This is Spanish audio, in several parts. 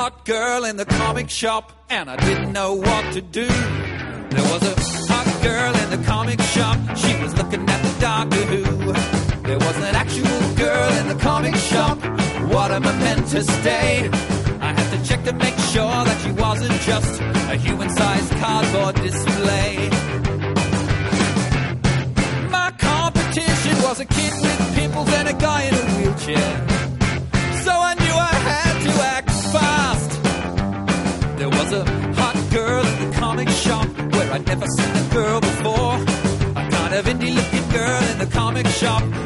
hot girl in the comic shop, and I didn't know what to do. There was a hot girl in the comic shop, she was looking at the Doctor Who. There was an actual girl in the comic shop, what am I meant to stay? I had to check to make sure that she wasn't just a human sized cardboard display. Comic shop,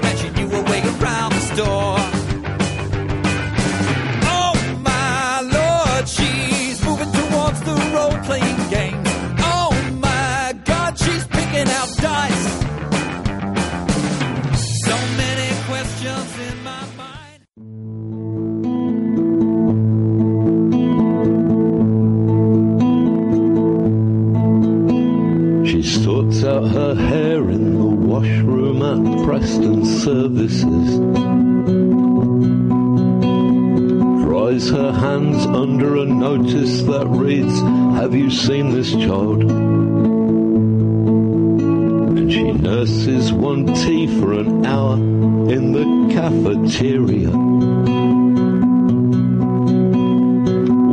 And she nurses one tea for an hour in the cafeteria.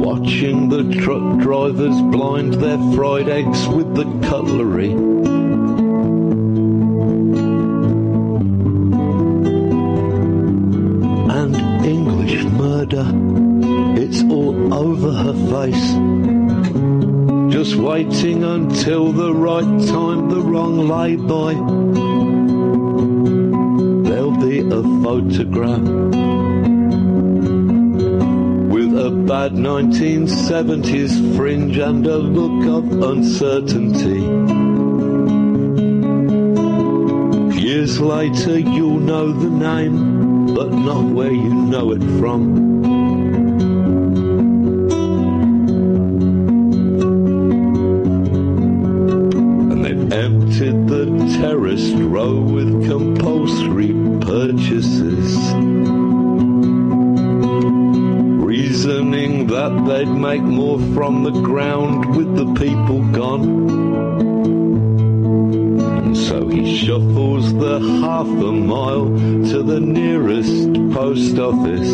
Watching the truck drivers blind their fried eggs with the cutlery. And English murder, it's all over her face. Just waiting until the right time, the wrong lay-by. There'll be a photograph with a bad 1970s fringe and a look of uncertainty. Years later, you'll know the name, but not where you know it from. Terraced row with compulsory purchases reasoning that they'd make more from the ground with the people gone. And so he shuffles the half a mile to the nearest post office.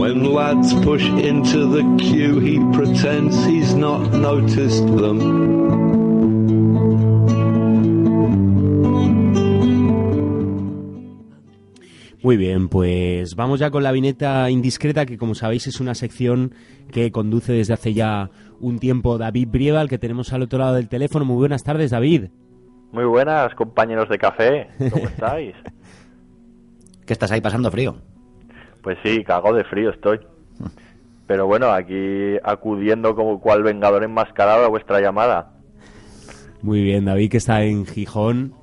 When lads push into the queue, he pretends he's not noticed them. Muy bien, pues vamos ya con la vineta indiscreta, que como sabéis es una sección que conduce desde hace ya un tiempo David Brieva, al que tenemos al otro lado del teléfono. Muy buenas tardes, David. Muy buenas, compañeros de café. ¿Cómo estáis? ¿Qué estás ahí pasando frío? Pues sí, cago de frío estoy. Pero bueno, aquí acudiendo como cual vengador enmascarado a vuestra llamada. Muy bien, David, que está en Gijón.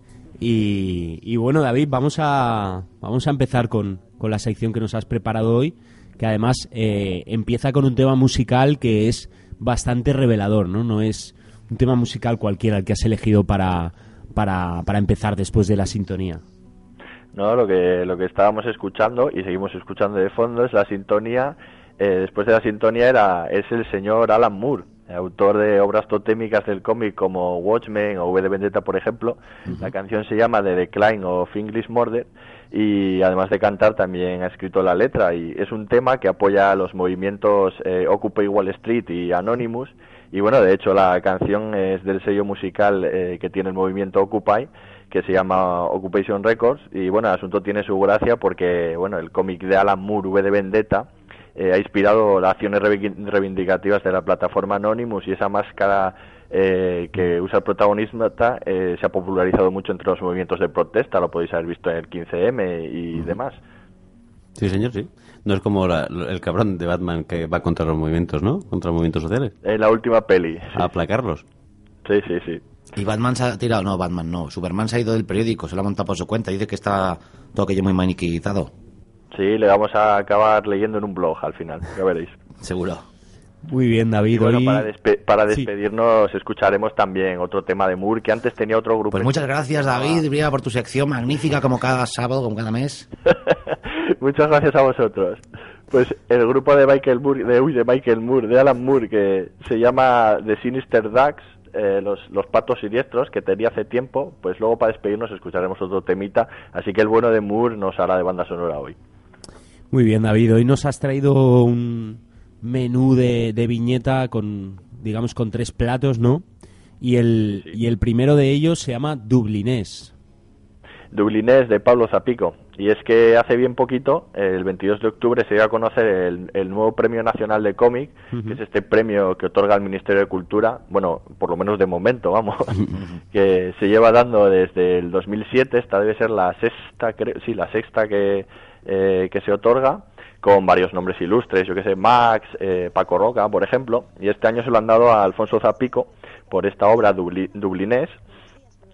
Y, bueno, David, vamos a, vamos a empezar con, con la sección que nos has preparado hoy, que además eh, empieza con un tema musical que es bastante revelador, ¿no? No es un tema musical cualquiera el que has elegido para, para, para empezar después de la sintonía. No, lo que lo que estábamos escuchando y seguimos escuchando de fondo es la sintonía. eh, después de la sintonía era es el señor Alan Moore, autor de obras totémicas del cómic como Watchmen o V de Vendetta, por ejemplo. La canción se llama The Decline of English Murder y además de cantar también ha escrito la letra y es un tema que apoya a los movimientos eh, Occupy Wall Street y Anonymous y bueno, de hecho la canción es del sello musical eh, que tiene el movimiento Occupy que se llama Occupation Records y bueno, el asunto tiene su gracia porque bueno, el cómic de Alan Moore V de Vendetta eh, ha inspirado las acciones reivindicativas de la plataforma Anonymous y esa máscara eh, que usa el protagonista eh, se ha popularizado mucho entre los movimientos de protesta, lo podéis haber visto en el 15M y demás. Sí, señor, sí. No es como el cabrón de Batman que va contra los movimientos, ¿no? Contra los movimientos sociales. En la última peli. A aplacarlos. Sí, sí, sí. Y Batman se ha tirado, no, Batman no, Superman se ha ido del periódico, se lo ha montado por su cuenta, dice que está todo aquello muy maniquizado. Sí, le vamos a acabar leyendo en un blog al final, ya veréis. Seguro. Muy bien, David. bueno, para, despedirnos escucharemos también otro tema de Moore que antes tenía otro grupo. Pues muchas gracias, David, por tu sección magnífica como cada sábado, como cada mes. muchas gracias a vosotros. Pues el grupo de Michael Moore, de, de Michael Moore, de Alan Moore, que se llama The Sinister Ducks, eh, los, los patos siniestros que tenía hace tiempo, pues luego para despedirnos escucharemos otro temita, así que el bueno de Moore nos hará de banda sonora hoy. Muy bien, David, hoy nos has traído un menú de, de viñeta con, digamos, con tres platos, ¿no? Y el, y el primero de ellos se llama Dublinés. Dublinés de Pablo Zapico. Y es que hace bien poquito, el 22 de octubre, se dio a conocer el, nuevo Premio Nacional de Cómic, que es este premio que otorga el Ministerio de Cultura, bueno, por lo menos de momento, vamos, que se lleva dando desde el 2007, esta debe ser la sexta, creo, sí, la sexta que, eh, que se otorga, con varios nombres ilustres, yo que sé, Max, eh, Paco Roca, por ejemplo, y este año se lo han dado a Alfonso Zapico por esta obra dublinés,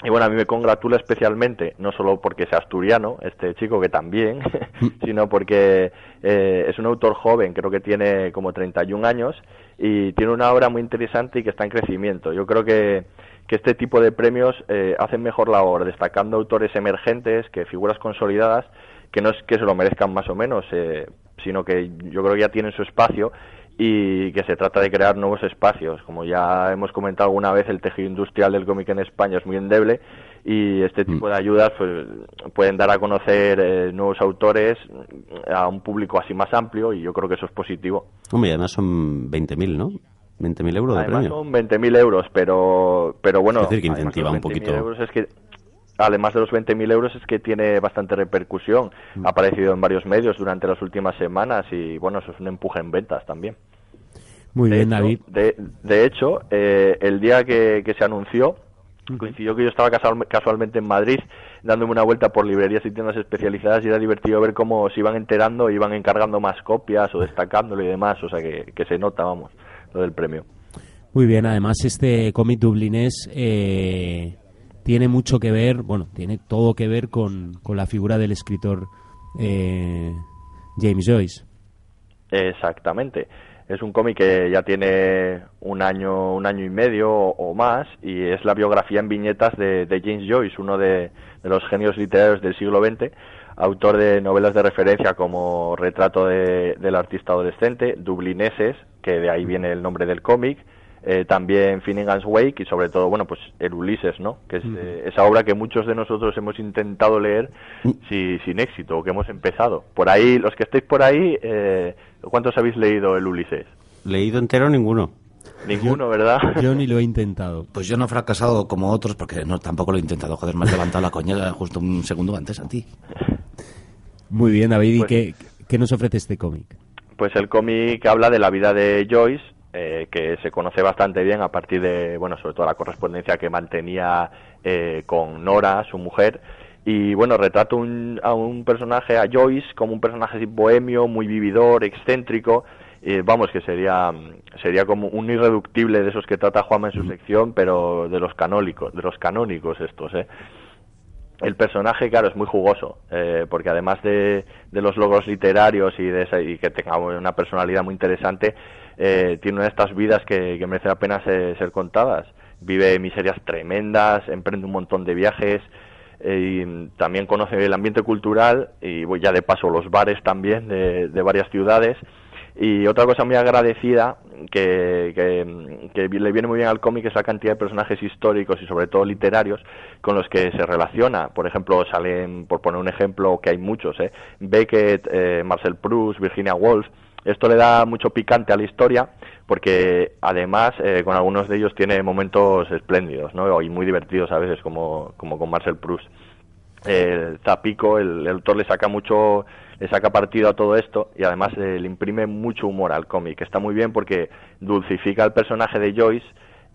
y bueno, a mí me congratula especialmente, no solo porque sea asturiano, este chico que también, sino porque eh, es un autor joven, creo que tiene como 31 años y tiene una obra muy interesante y que está en crecimiento. Yo creo que, que este tipo de premios eh, hacen mejor la obra, destacando autores emergentes, que figuras consolidadas, que no es que se lo merezcan más o menos, eh, sino que yo creo que ya tienen su espacio y que se trata de crear nuevos espacios. Como ya hemos comentado alguna vez, el tejido industrial del cómic en España es muy endeble y este mm. tipo de ayudas pues, pueden dar a conocer eh, nuevos autores a un público así más amplio y yo creo que eso es positivo. Hombre, además son 20.000, ¿no? 20.000 euros de además premio. son 20.000 euros, pero, pero bueno... Es decir, que incentiva un poquito... Euros es que además de los 20.000 euros, es que tiene bastante repercusión. Mm. Ha aparecido en varios medios durante las últimas semanas y, bueno, eso es un empuje en ventas también. Muy bien, David. De, hecho, eh, el día que, se anunció, coincidió que yo estaba casualmente en Madrid dándome una vuelta por librerías y tiendas especializadas y era divertido ver cómo se iban enterando, iban encargando más copias o destacándolo y demás, o sea que, que se nota, vamos, lo del premio. Muy bien, además este cómic dublinés eh, tiene mucho que ver, bueno, tiene todo que ver con, con la figura del escritor eh, James Joyce. Exactamente. Es un cómic que ya tiene un año, un año y medio o, más y es la biografía en viñetas de, James Joyce, uno de, los genios literarios del siglo XX, autor de novelas de referencia como Retrato del artista adolescente, Dublineses, que de ahí viene el nombre del cómic, eh, también Finnegan's Wake y sobre todo, bueno, pues el Ulises, ¿no? Que es eh, esa obra que muchos de nosotros hemos intentado leer mm. sin éxito, o que hemos empezado. Por ahí, los que estéis por ahí, eh, ¿cuántos habéis leído el Ulises? Leído entero ninguno. Ninguno, ¿verdad? Yo ni lo he intentado. Pues yo no he fracasado como otros porque no tampoco lo he intentado. Joder, me has levantado la coña justo un segundo antes a ti. Muy bien, David. ¿Y pues qué, qué nos ofrece este cómic? Pues el cómic habla de la vida de Joyce, eh, que se conoce bastante bien a partir de, bueno, sobre todo la correspondencia que mantenía eh, con Nora, su mujer. Y bueno, retrata a un personaje, a Joyce, como un personaje así bohemio, muy vividor, excéntrico. vamos, que sería, sería como un irreductible de esos que trata Juanma en su sección, pero de los canónicos, de los canónicos estos, ¿eh? El personaje, claro, es muy jugoso, eh, porque además de, los logros literarios y, de y que tenga una personalidad muy interesante, eh, tiene una de estas vidas que, que merece la pena ser, contadas. Vive miserias tremendas, emprende un montón de viajes, eh, y también conoce el ambiente cultural y voy ya de paso los bares también de, de varias ciudades y otra cosa muy agradecida que, que, le viene muy bien al cómic es la cantidad de personajes históricos y sobre todo literarios con los que se relaciona. Por ejemplo, salen, por poner un ejemplo, que hay muchos, ¿eh? Beckett, eh, Marcel Proust, Virginia Woolf. Esto le da mucho picante a la historia porque además eh, con algunos de ellos tiene momentos espléndidos ¿no? y muy divertidos a veces como, como con Marcel Proust. Zapico, el, el autor le saca mucho le saca partido a todo esto y además eh, le imprime mucho humor al cómic. Está muy bien porque dulcifica el personaje de Joyce.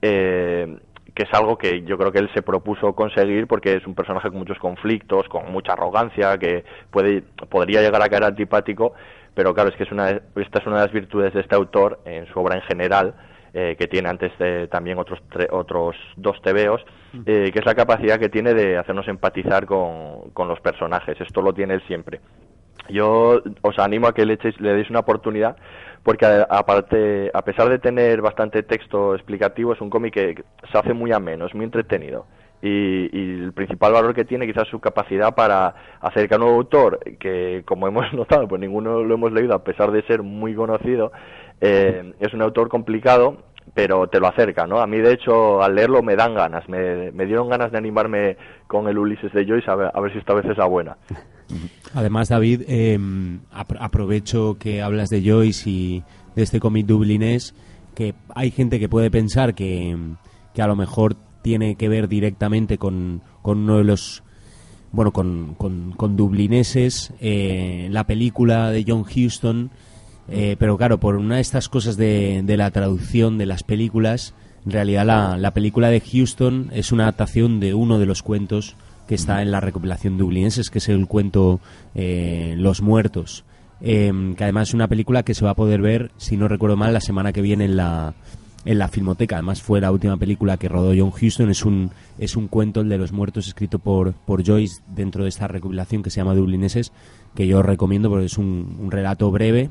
Eh, que es algo que yo creo que él se propuso conseguir porque es un personaje con muchos conflictos, con mucha arrogancia, que puede, podría llegar a caer antipático, pero claro, es que es una, esta es una de las virtudes de este autor en su obra en general, eh, que tiene antes de, también otros, otros dos tebeos, eh, que es la capacidad que tiene de hacernos empatizar con, con los personajes. Esto lo tiene él siempre. Yo os animo a que le, echéis, le deis una oportunidad porque aparte, a pesar de tener bastante texto explicativo, es un cómic que se hace muy ameno, es muy entretenido. Y, el principal valor que tiene quizás su capacidad para acercar a un autor, que como hemos notado, pues ninguno lo hemos leído a pesar de ser muy conocido, eh, es un autor complicado, pero te lo acerca, ¿no? A mí, de hecho, al leerlo me dan ganas, me, dieron ganas de animarme con el Ulises de Joyce a ver, a ver si esta vez es la buena. Además, David, em, aprovecho que hablas de Joyce y de este cómic dublinés, que hay gente que puede pensar que, que, a lo mejor tiene que ver directamente con, con uno de los bueno con, con, dublineses eh, la película de John Huston eh, pero claro por una de estas cosas de, de la traducción de las películas en realidad la, la película de Houston es una adaptación de uno de los cuentos que está en la recopilación dublinenses, que es el cuento eh, Los Muertos, em, que además es una película que se va a poder ver, si no recuerdo mal, la semana que viene en la, en la Filmoteca. Además fue la última película que rodó John Huston, es un, es un cuento, el de los muertos, escrito por, por Joyce dentro de esta recopilación que se llama Dublineses, que yo recomiendo porque es un, un relato breve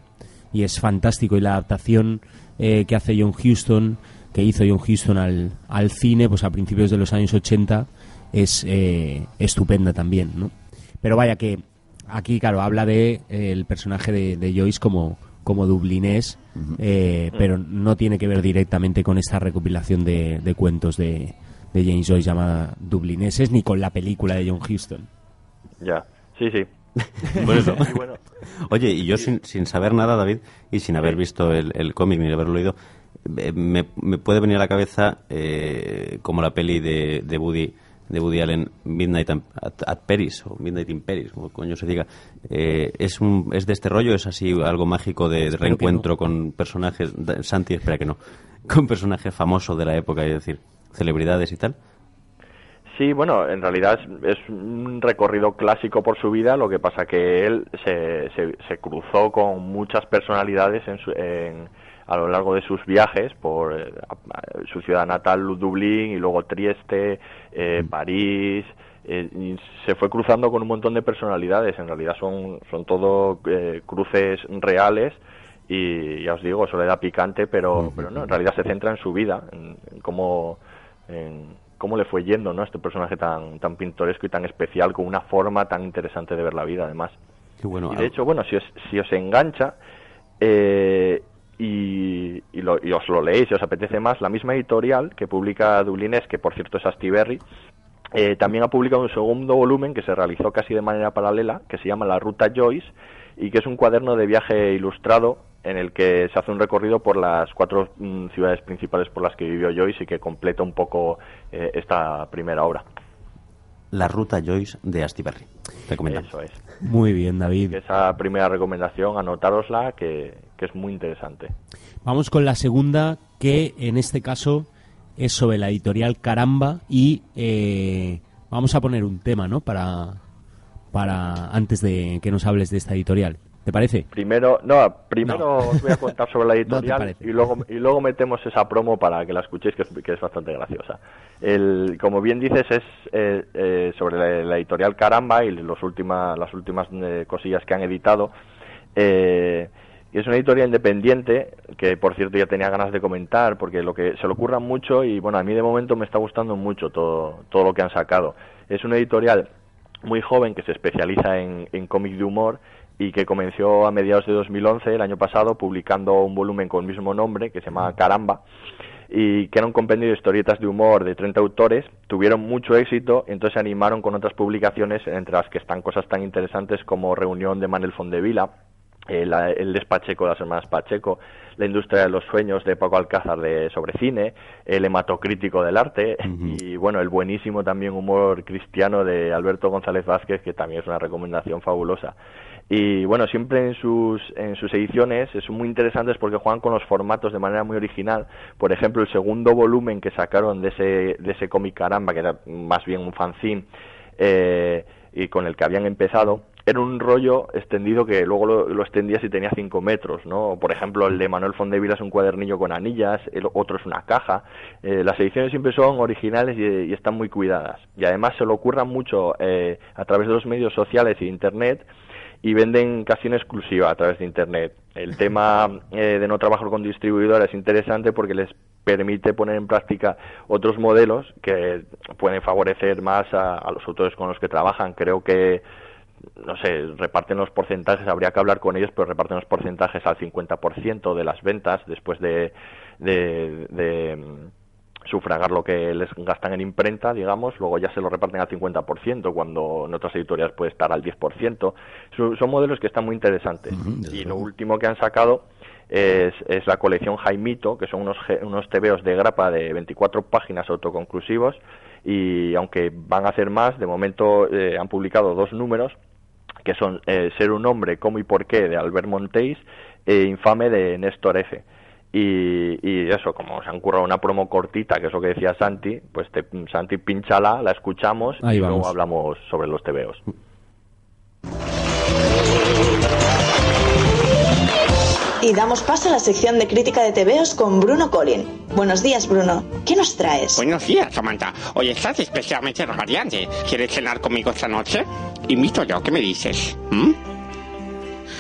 y es fantástico. Y la adaptación eh, que hace John Huston, que hizo John Huston al, al cine, pues a principios de los años 80, es eh, estupenda también, ¿no? Pero vaya que aquí, claro, habla de eh, el personaje de, Joyce como, como dublinés, eh, pero no tiene que ver directamente con esta recopilación de, cuentos de, James Joyce llamada Dublineses, ni con la película de John Huston. Ya, sí, sí. Oye, y yo sin, sin saber nada, David, y sin haber visto el, el cómic ni haberlo leído, me, me, puede venir a la cabeza como la peli de, de Woody de Woody Allen, Midnight at, Paris, o Midnight in Paris, como coño se diga, eh, ¿es, un, ¿es de este rollo? ¿Es así algo mágico de, reencuentro con personajes, Santi, espera que no, con personajes famosos de la época, es decir, celebridades y tal? Sí, bueno, en realidad es, un recorrido clásico por su vida, lo que pasa que él se, se, se cruzó con muchas personalidades en, su, en a lo largo de sus viajes por eh, su ciudad natal, Dublín, y luego Trieste, eh, mm. París. Eh, se fue cruzando con un montón de personalidades. En realidad son, son todo cruces reales y ya os digo, soledad picante, pero, pero no, en realidad se centra en su vida, en, cómo, en cómo le fue yendo ¿no? este personaje tan, tan pintoresco y tan especial, con una forma tan interesante de ver la vida, además. bueno, y de hecho, bueno, si os, si os engancha, eh, y, os lo leéis si os apetece más, la misma editorial que publica Dublines, que por cierto es Astiberri, eh, también ha publicado un segundo volumen que se realizó casi de manera paralela, que se llama La Ruta Joyce, y que es un cuaderno de viaje ilustrado en el que se hace un recorrido por las cuatro mm, ciudades principales por las que vivió Joyce y que completa un poco eh, esta primera obra. La Ruta Joyce de Astiberri. Eso es. Muy bien, David. Esa primera recomendación, anotárosla, que, que es muy interesante. Vamos con la segunda, que en este caso es sobre la editorial Caramba y eh, vamos a poner un tema, ¿no? Para, para antes de que nos hables de esta editorial. ¿Te parece? Primero, no, primero os voy a contar sobre la editorial y luego y luego metemos esa promo para que la escuchéis que es, que es bastante graciosa. El, como bien dices es eh, eh, sobre la, editorial Caramba y los última, las últimas cosillas que han editado. Eh, y es una editorial independiente que, por cierto, ya tenía ganas de comentar porque lo que se le ocurra mucho y, bueno, a mí de momento me está gustando mucho todo, todo lo que han sacado. Es una editorial muy joven que se especializa en, en cómic de humor y que comenzó a mediados de 2011, el año pasado, publicando un volumen con el mismo nombre que se llama Caramba y que era un compendio de historietas de humor de 30 autores, tuvieron mucho éxito y entonces se animaron con otras publicaciones entre las que están cosas tan interesantes como Reunión de Manel Fondevila, el, el despacheco de las hermanas Pacheco, la industria de los sueños de Paco Alcázar de sobre cine, el hematocrítico del arte y bueno, el buenísimo también humor cristiano de Alberto González Vázquez, que también es una recomendación fabulosa. Y bueno, siempre en sus, en sus ediciones son muy interesantes porque juegan con los formatos de manera muy original. Por ejemplo, el segundo volumen que sacaron de ese, de ese cómic Caramba, que era más bien un fanzine, eh, y con el que habían empezado, era un rollo extendido que luego lo, lo extendías y tenía cinco metros, ¿no? Por ejemplo, el de Manuel Fondevila es un cuadernillo con anillas, el otro es una caja. Eh, las ediciones siempre son originales y, y, están muy cuidadas. Y además se lo ocurran mucho eh, a través de los medios sociales y Internet y venden casi en exclusiva a través de Internet. El tema eh, de no trabajar con distribuidores es interesante porque les permite poner en práctica otros modelos que pueden favorecer más a, los autores con los que trabajan. Creo que no sé, reparten los porcentajes, habría que hablar con ellos, pero reparten los porcentajes al 50% de las ventas después de, de, sufragar lo que les gastan en imprenta, digamos, luego ya se lo reparten al 50%, cuando en otras editoriales puede estar al 10%. Son, son modelos que están muy interesantes. Y lo último que han sacado es, es la colección Jaimito, que son unos, unos tebeos de grapa de 24 páginas autoconclusivos, y aunque van a hacer más, de momento eh, han publicado dos números, que son eh, Ser un hombre, cómo y por qué, de Albert Montéis, e Infame, de Néstor F. Y, y eso, como se han currado una promo cortita, que es lo que decía Santi, pues te, Santi, pinchala, la escuchamos Ahí y vamos. luego hablamos sobre los tebeos. Y damos paso a la sección de crítica de TVOs con Bruno Collin. Buenos días, Bruno. ¿Qué nos traes? Buenos días, Samantha. Hoy estás especialmente radiante. ¿Quieres cenar conmigo esta noche? Invito yo, ¿qué me dices? ¿Mm?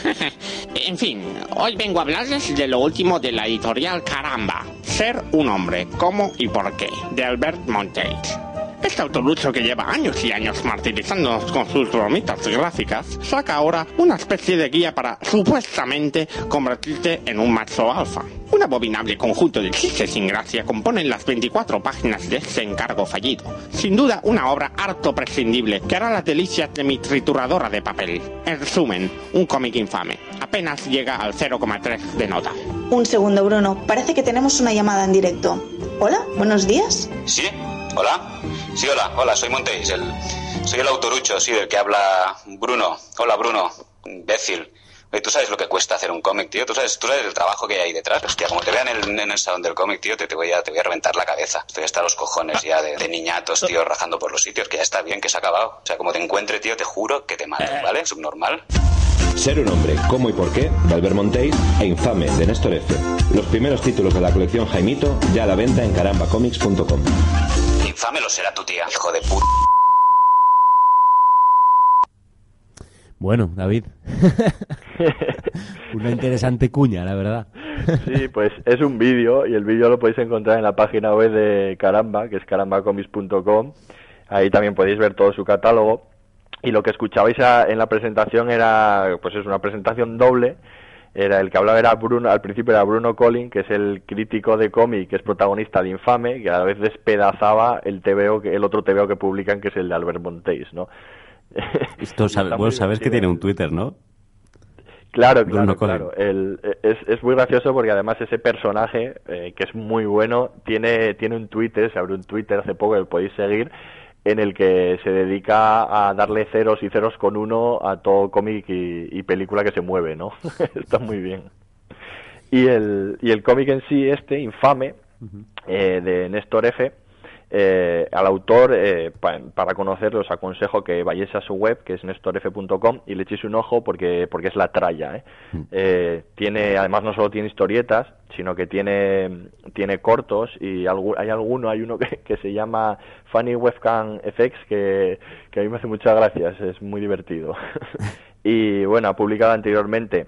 en fin, hoy vengo a hablarles de lo último de la editorial Caramba. Ser un hombre, cómo y por qué, de Albert Monteith. Este autolucho que lleva años y años martirizándonos con sus bromitas gráficas, saca ahora una especie de guía para, supuestamente, convertirte en un macho alfa. Un abominable conjunto de chistes sin gracia componen las 24 páginas de este encargo fallido. Sin duda, una obra harto prescindible que hará las delicias de mi trituradora de papel. En resumen, un cómic infame. Apenas llega al 0,3 de nota. Un segundo, Bruno. Parece que tenemos una llamada en directo. Hola, buenos días. ¿Sí? ¿Hola? Sí, hola, hola, soy Montéis, el, soy el autorucho, sí, del que habla Bruno. Hola, Bruno, imbécil. Oye, ¿tú sabes lo que cuesta hacer un cómic, tío? ¿Tú sabes, ¿Tú sabes el trabajo que hay ahí detrás? Hostia, como te vean en el, en el salón del cómic, tío, te, te voy a, te voy a reventar la cabeza. Estoy hasta los cojones ya de, de niñatos, tío, rajando por los sitios, que ya está bien, que se ha acabado. O sea, como te encuentre, tío, te juro que te mato, ¿vale? Subnormal. Ser un hombre, cómo y por qué, de Albert Monteis e Infame, de Néstor F. Los primeros títulos de la colección Jaimito ya a la venta en carambacomics.com. Infame lo será tu tía, hijo de puta. Bueno, David. Una interesante cuña, la verdad. Sí, pues es un vídeo y el vídeo lo podéis encontrar en la página web de Caramba, que es carambacomics.com. Ahí también podéis ver todo su catálogo. Y lo que escuchabais en la presentación era, pues es una presentación doble. Era el que hablaba era Bruno, al principio era Bruno Collin, que es el crítico de cómic, que es protagonista de Infame, que a la vez despedazaba el TVO, el otro TVO que publican, que es el de Albert Monteis, ¿no? Esto sabe- bueno, sabes que tiene un Twitter, ¿no? Claro, claro, claro. El- es, es muy gracioso porque además ese personaje, eh, que es muy bueno, tiene, tiene un Twitter, se abrió un Twitter hace poco que podéis seguir, en el que se dedica a darle ceros y ceros con uno a todo cómic y, y película que se mueve, ¿no? Está muy bien. Y el, y el cómic en sí, este, infame, eh, de Néstor F., eh, al autor, eh, pa- para conocerlo, os aconsejo que vayáis a su web, que es nestorf.com, y le echéis un ojo porque, porque es la tralla. ¿eh? Eh, tiene, además, no solo tiene historietas, sino que tiene, tiene cortos y hay alguno, hay uno que, que se llama Funny Webcam Effects, que, que a mí me hace muchas gracias, es muy divertido. y bueno, ha publicado anteriormente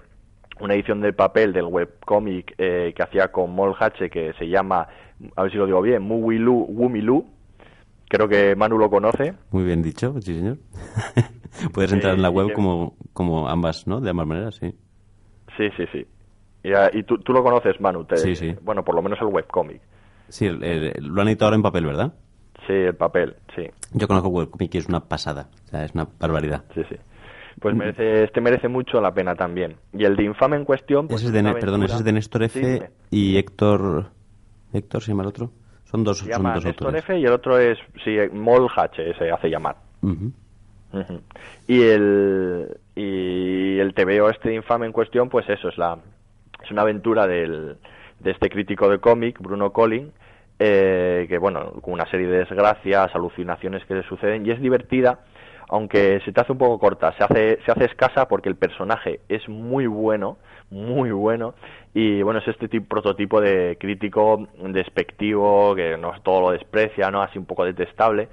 una edición de papel del webcomic eh, que hacía con Mol H que se llama, a ver si lo digo bien, Muwilu Wumilu. Creo que Manu lo conoce. Muy bien dicho, sí, señor. Puedes entrar en la web como, como ambas, ¿no? De ambas maneras, sí. Sí, sí, sí. Y, y tú, tú lo conoces, Manu. te- Sí, sí. Bueno, por lo menos el webcomic. Sí, el- el- lo han editado ahora en papel, ¿verdad? Sí, el papel, sí. Yo conozco webcomic y es una pasada. O sea, es una barbaridad. Sí, sí. Pues merece, este merece mucho la pena también. Y el de Infame en cuestión... Pues ese es de, perdón, ese es de Néstor F. Sí, y Héctor... ¿Héctor se llama el otro? Son dos, Se son dos Néstor autores. F y el otro es, sí, Mol H, se hace llamar. Y el y el TVO este infame en cuestión, pues eso es la es una aventura del, de este crítico de cómic, Bruno Collin, eh, que bueno, con una serie de desgracias, alucinaciones que le suceden y es divertida, aunque se te hace un poco corta, se hace se hace escasa porque el personaje es muy bueno, muy bueno y bueno, es este tipo, prototipo de crítico despectivo que no todo lo desprecia, no así un poco detestable.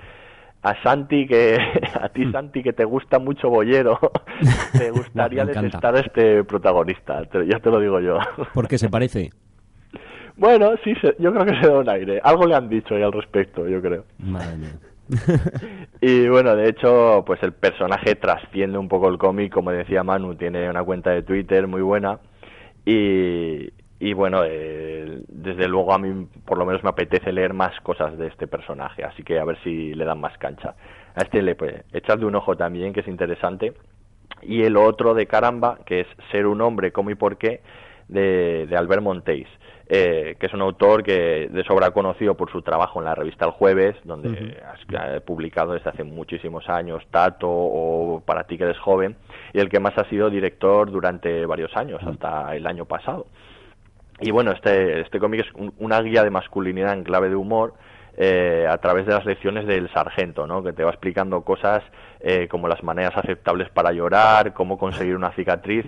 A Santi que a ti Santi que te gusta mucho Bollero te gustaría detestar a este protagonista te- ya te lo digo yo. Porque se parece. bueno sí se- yo creo que se da un aire. Algo le han dicho ahí al respecto yo creo. Madre mía. Y bueno de hecho pues el personaje trasciende un poco el cómic como decía Manu tiene una cuenta de Twitter muy buena y y bueno, eh, desde luego a mí por lo menos me apetece leer más cosas de este personaje, así que a ver si le dan más cancha. A este le pues echadle un ojo también, que es interesante. Y el otro de caramba, que es Ser un hombre, cómo y por qué, de, de Albert Montéis, eh, que es un autor que de sobra conocido por su trabajo en la revista El Jueves, donde ha ha publicado desde hace muchísimos años Tato o Para ti que eres joven, y el que más ha sido director durante varios años, hasta el año pasado. Y bueno, este, este cómic es un- una guía de masculinidad en clave de humor eh, a través de las lecciones del sargento, ¿no? que te va explicando cosas eh, como las maneras aceptables para llorar, cómo conseguir una cicatriz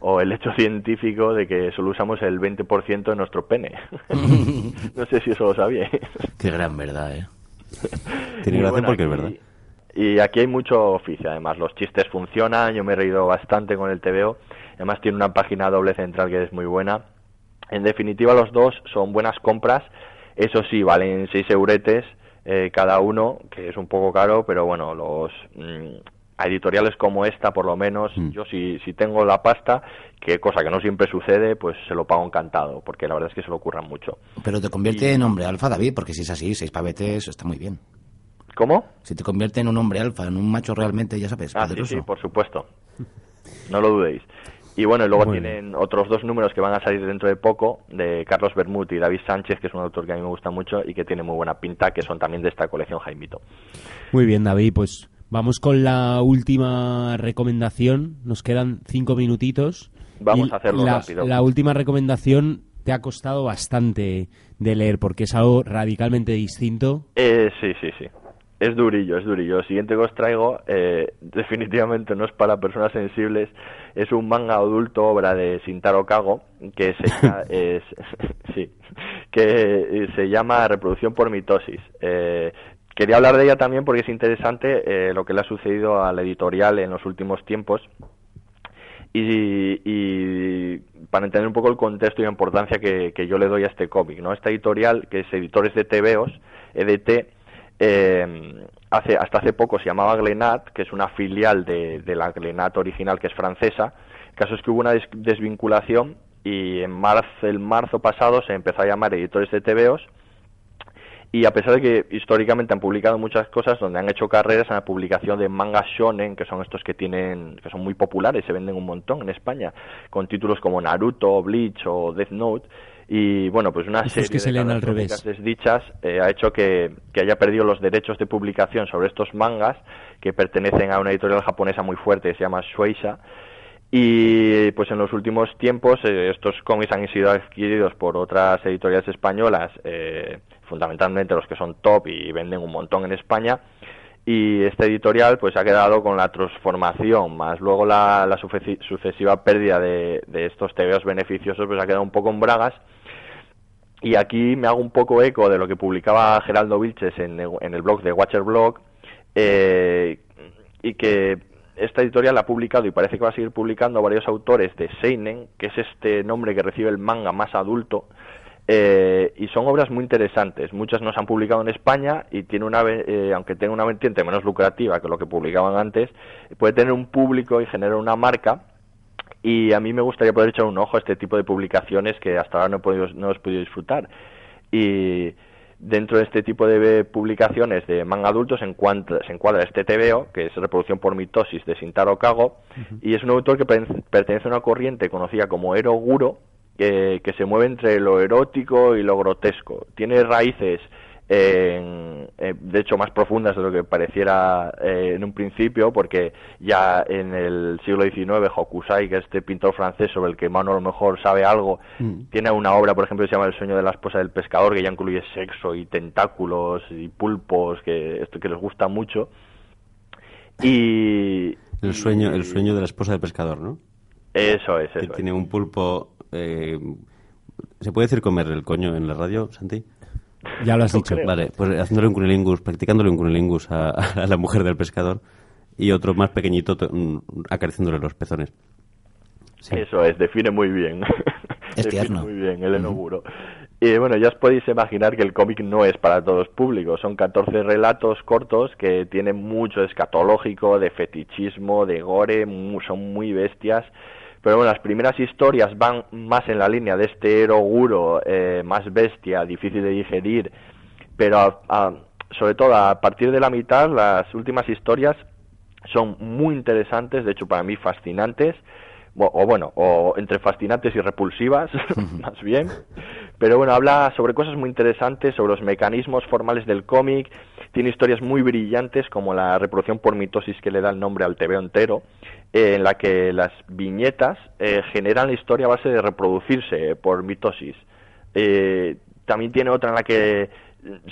o el hecho científico de que solo usamos el 20% de nuestro pene. no sé si eso lo sabíais. Qué gran verdad, ¿eh? Tiene gracia bueno, porque es verdad. Y aquí hay mucho oficio, además. Los chistes funcionan, yo me he reído bastante con el TVO. Además tiene una página doble central que es muy buena. En definitiva, los dos son buenas compras. Eso sí, valen 6 euretes eh, cada uno, que es un poco caro, pero bueno, los mm, a editoriales como esta, por lo menos, yo si, si tengo la pasta, que cosa que no siempre sucede, pues se lo pago encantado, porque la verdad es que se lo ocurran mucho. Pero te convierte en hombre alfa, David, porque si es así, seis pavetes, está muy bien. ¿Cómo? Si te convierte en un hombre alfa, en un macho realmente, ya sabes, Ah, sí, poderoso. sí, por supuesto. No lo dudéis. Y bueno, y luego tienen otros dos números que van a salir dentro de poco, de Carlos Bermud y David Sánchez, que es un autor que a mí me gusta mucho y que tiene muy buena pinta, que son también de esta colección Jaimito. Muy bien, David, pues vamos con la última recomendación. Nos quedan cinco minutitos. Vamos Y a hacerlo la, rápido. La última recomendación te ha costado bastante de leer porque es algo radicalmente distinto. Eh, sí, sí, sí. Es durillo, es durillo. Lo siguiente que os traigo eh, definitivamente no es para personas sensibles. Es un manga adulto, obra de Shintaro Kago, que se, llama- es, sí, que se llama Reproducción por mitosis. Eh, quería hablar de ella también porque es interesante eh, lo que le ha sucedido a la editorial en los últimos tiempos. Y, y para entender un poco el contexto y la importancia que, yo le doy a este cómic, ¿no? Esta editorial, que es Editores de TVOs, EDT, eh, hace, hasta hace poco se llamaba Glenat, que es una filial de, la Glenat original, que es francesa. El caso es que hubo una des- desvinculación y en marzo, el marzo pasado se empezó a llamar Editores de TVOs y a pesar de que históricamente han publicado muchas cosas donde han hecho carreras en la publicación de mangas shonen, que son estos que tienen que son muy populares, se venden un montón en España, con títulos como Naruto, Bleach o Death Note y bueno, pues una serie que se de al revés. desdichas eh, ha hecho que, que haya perdido los derechos de publicación sobre estos mangas que pertenecen a una editorial japonesa muy fuerte que se llama Shueisha y pues en los últimos tiempos eh, estos cómics han sido adquiridos por otras editoriales españolas, eh, fundamentalmente los que son top y venden un montón en España. Y este editorial pues ha quedado con la transformación, más luego la, la sucesi- sucesiva pérdida de, estos TVOs beneficiosos, pues ha quedado un poco en bragas. Y aquí me hago un poco eco de lo que publicaba Geraldo Vilches en, el- en el blog de Watcher Blog, eh, y que esta editorial ha publicado y parece que va a seguir publicando varios autores de Seinen, que es este nombre que recibe el manga más adulto, eh, y son obras muy interesantes. Muchas no se han publicado en España y tiene una, eh, aunque tenga una vertiente menos lucrativa que lo que publicaban antes, puede tener un público y generar una marca. Y a mí me gustaría poder echar un ojo a este tipo de publicaciones que hasta ahora no he podido, no he podido disfrutar. Y Dentro de este tipo de publicaciones de manga adultos se encuadra, se encuadra este TVO, que es Reproducción por mitosis de Sintaro Kago, y es un autor que per- pertenece a una corriente conocida como Ero Guro, que, que se mueve entre lo erótico y lo grotesco. Tiene raíces, eh, de hecho, más profundas de lo que pareciera eh, en un principio, porque ya en el siglo XIX, Hokusai, que es este pintor francés sobre el que Mano a lo mejor sabe algo, tiene una obra, por ejemplo, que se llama El sueño de la esposa del pescador, que ya incluye sexo y tentáculos y pulpos, que esto que les gusta mucho. Y El sueño, el sueño de la esposa del pescador, ¿no? Eso es, Que eso es. tiene un pulpo... eh, ¿Se puede decir comer el coño en la radio, Santi? Ya lo has dicho. Vale, pues haciéndole un cunilingus, practicándole un cunilingus a, a la mujer del pescador y otro más pequeñito to- mm, acariciándole los pezones. Sí. Eso es, define muy bien. Es Define tierno. Muy bien, el enoguro. Y bueno, ya os podéis imaginar que el cómic no es para todos públicos. Son 14 relatos cortos que tienen mucho escatológico, de fetichismo, de gore, son muy bestias. Pero bueno, las primeras historias van más en la línea de este eroguro eh, más bestia, difícil de digerir, pero sobre todo a partir de la mitad, las últimas historias son muy interesantes, de hecho para mí fascinantes, o bueno, o entre fascinantes y repulsivas, más bien. Pero bueno, habla sobre cosas muy interesantes, sobre los mecanismos formales del cómic, tiene historias muy brillantes como la reproducción por mitosis que le da el nombre al TV entero, eh, en la que las viñetas eh, generan la historia a base de reproducirse por mitosis. Eh, también tiene otra en la que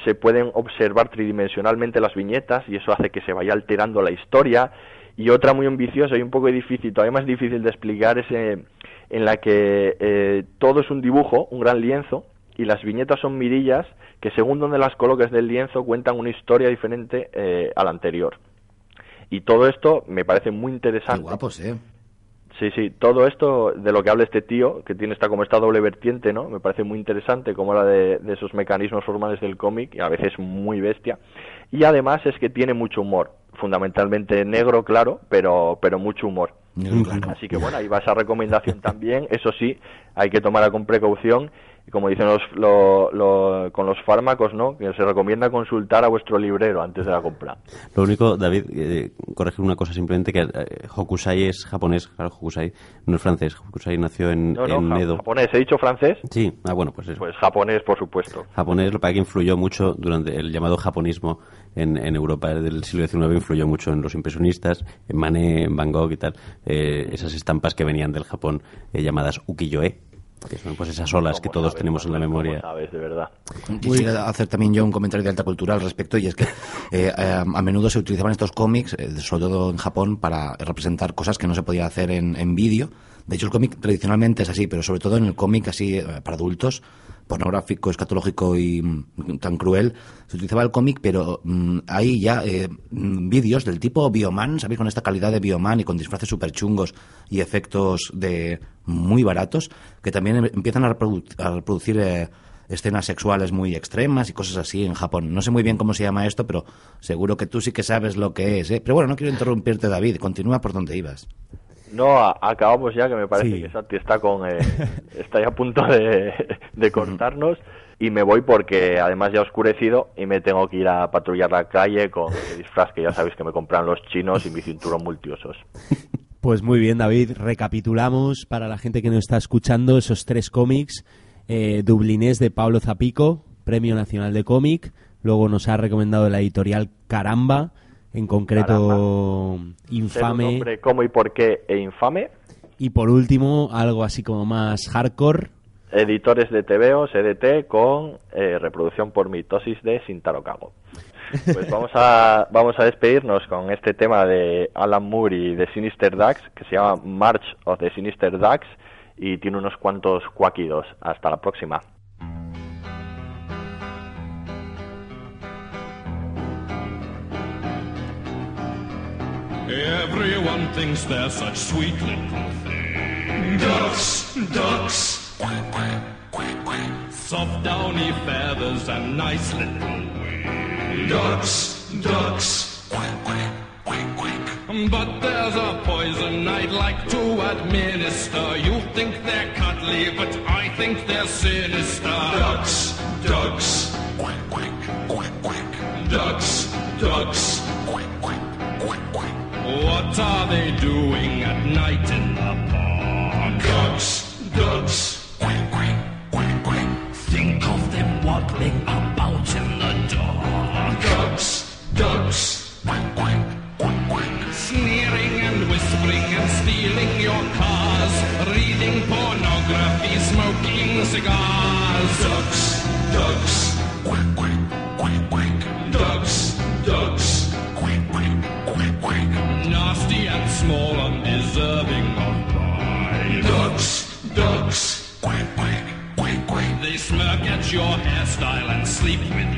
se pueden observar tridimensionalmente las viñetas y eso hace que se vaya alterando la historia. Y otra muy ambiciosa y un poco difícil, todavía más difícil de explicar, es eh, en la que eh, todo es un dibujo, un gran lienzo, y las viñetas son mirillas que según donde las coloques del lienzo cuentan una historia diferente eh, a la anterior. Y todo esto me parece muy interesante. Qué guapos, ¿eh? Sí, sí, todo esto de lo que habla este tío, que tiene esta como esta doble vertiente, ¿no? Me parece muy interesante como la de, de esos mecanismos formales del cómic, y a veces muy bestia. Y además es que tiene mucho humor, fundamentalmente negro, claro, pero, pero mucho humor. Claro. Así que bueno, ahí va esa recomendación también. Eso sí, hay que tomarla con precaución. Como dicen los, lo- lo- con los fármacos, ¿no? Que se recomienda consultar a vuestro librero antes de la compra. Lo único, David, eh, corregir una cosa simplemente, que eh, Hokusai es japonés, claro, Hokusai no es francés, Hokusai nació en, No, no, en ja- Edo. japonés. ¿He dicho francés? Sí, ah, bueno, pues eso. Pues japonés, por supuesto. japonés, lo que influyó mucho durante el llamado japonismo en, en Europa del siglo XIX, influyó mucho en los impresionistas, en Manet, en Van Gogh y tal, eh, esas estampas que venían del Japón eh, llamadas ukiyo-e, que son pues esas olas que ¿Cómo todos sabes, tenemos en la memoria. sabes, de verdad. Quisiera hacer también yo un comentario de alta cultura al respecto y es que eh, eh, a menudo se utilizaban estos cómics, eh, sobre todo en Japón, para representar cosas que no se podía hacer en, en vídeo. De hecho, el cómic tradicionalmente es así, pero sobre todo en el cómic así eh, para adultos, pornográfico, escatológico y mm, tan cruel, se utilizaba el cómic, pero mm, hay ya eh, mm, vídeos del tipo Bioman, ¿sabéis? Con esta calidad de Bioman y con disfraces súper chungos y efectos de muy baratos, que también em- empiezan a, reprodu- a reproducir eh, escenas sexuales muy extremas y cosas así en Japón. No sé muy bien cómo se llama esto, pero seguro que tú sí que sabes lo que es, ¿eh? Pero bueno, no quiero interrumpirte, David. Continúa por donde ibas. No, a- acabamos ya, que me parece Sí. que Santi está con eh, está ya a punto de, de cortarnos y me voy porque además ya ha oscurecido y me tengo que ir a patrullar la calle con el disfraz que ya sabéis que me compran los chinos y mi cinturón multiusos. Pues muy bien, David. Recapitulamos para la gente que nos está escuchando esos tres cómics. Eh, Dublinés de Pablo Zapico, Premio Nacional de Cómic. Luego nos ha recomendado la editorial Caramba, en concreto Infame. cómo y por qué e infame. Y por último, algo así como más hardcore. Editores de TVO, EDT, con eh, reproducción por mitosis de Sintaro Kago. Pues vamos a, vamos a despedirnos con este tema de Alan Moore y de Sinister Dax, que se llama March of the Sinister Dax, y tiene unos cuantos cuáquidos. Hasta la próxima. Everyone thinks they're such sweet little things. Ducks, ducks. Quack, quack, quack, quack. Soft downy feathers and nice little wings. Ducks, ducks. Quack, quack, quack, quack. But there's a poison I'd like to administer. You think they're cuddly, but I think they're sinister. Ducks, ducks. Quack, quack. Quack, quack. Ducks, ducks. What are they doing at night in the park? Ducks, ducks. Quack, quack, quack, quack. Think of them waddling about in the dark. Ducks, ducks. Quack, quack, quack, quack. Sneering and whispering and stealing your cars. Reading pornography, smoking cigars. Ducks, ducks. Quack, quack, quack, quack. Ducks, ducks. Your hairstyle and sleep with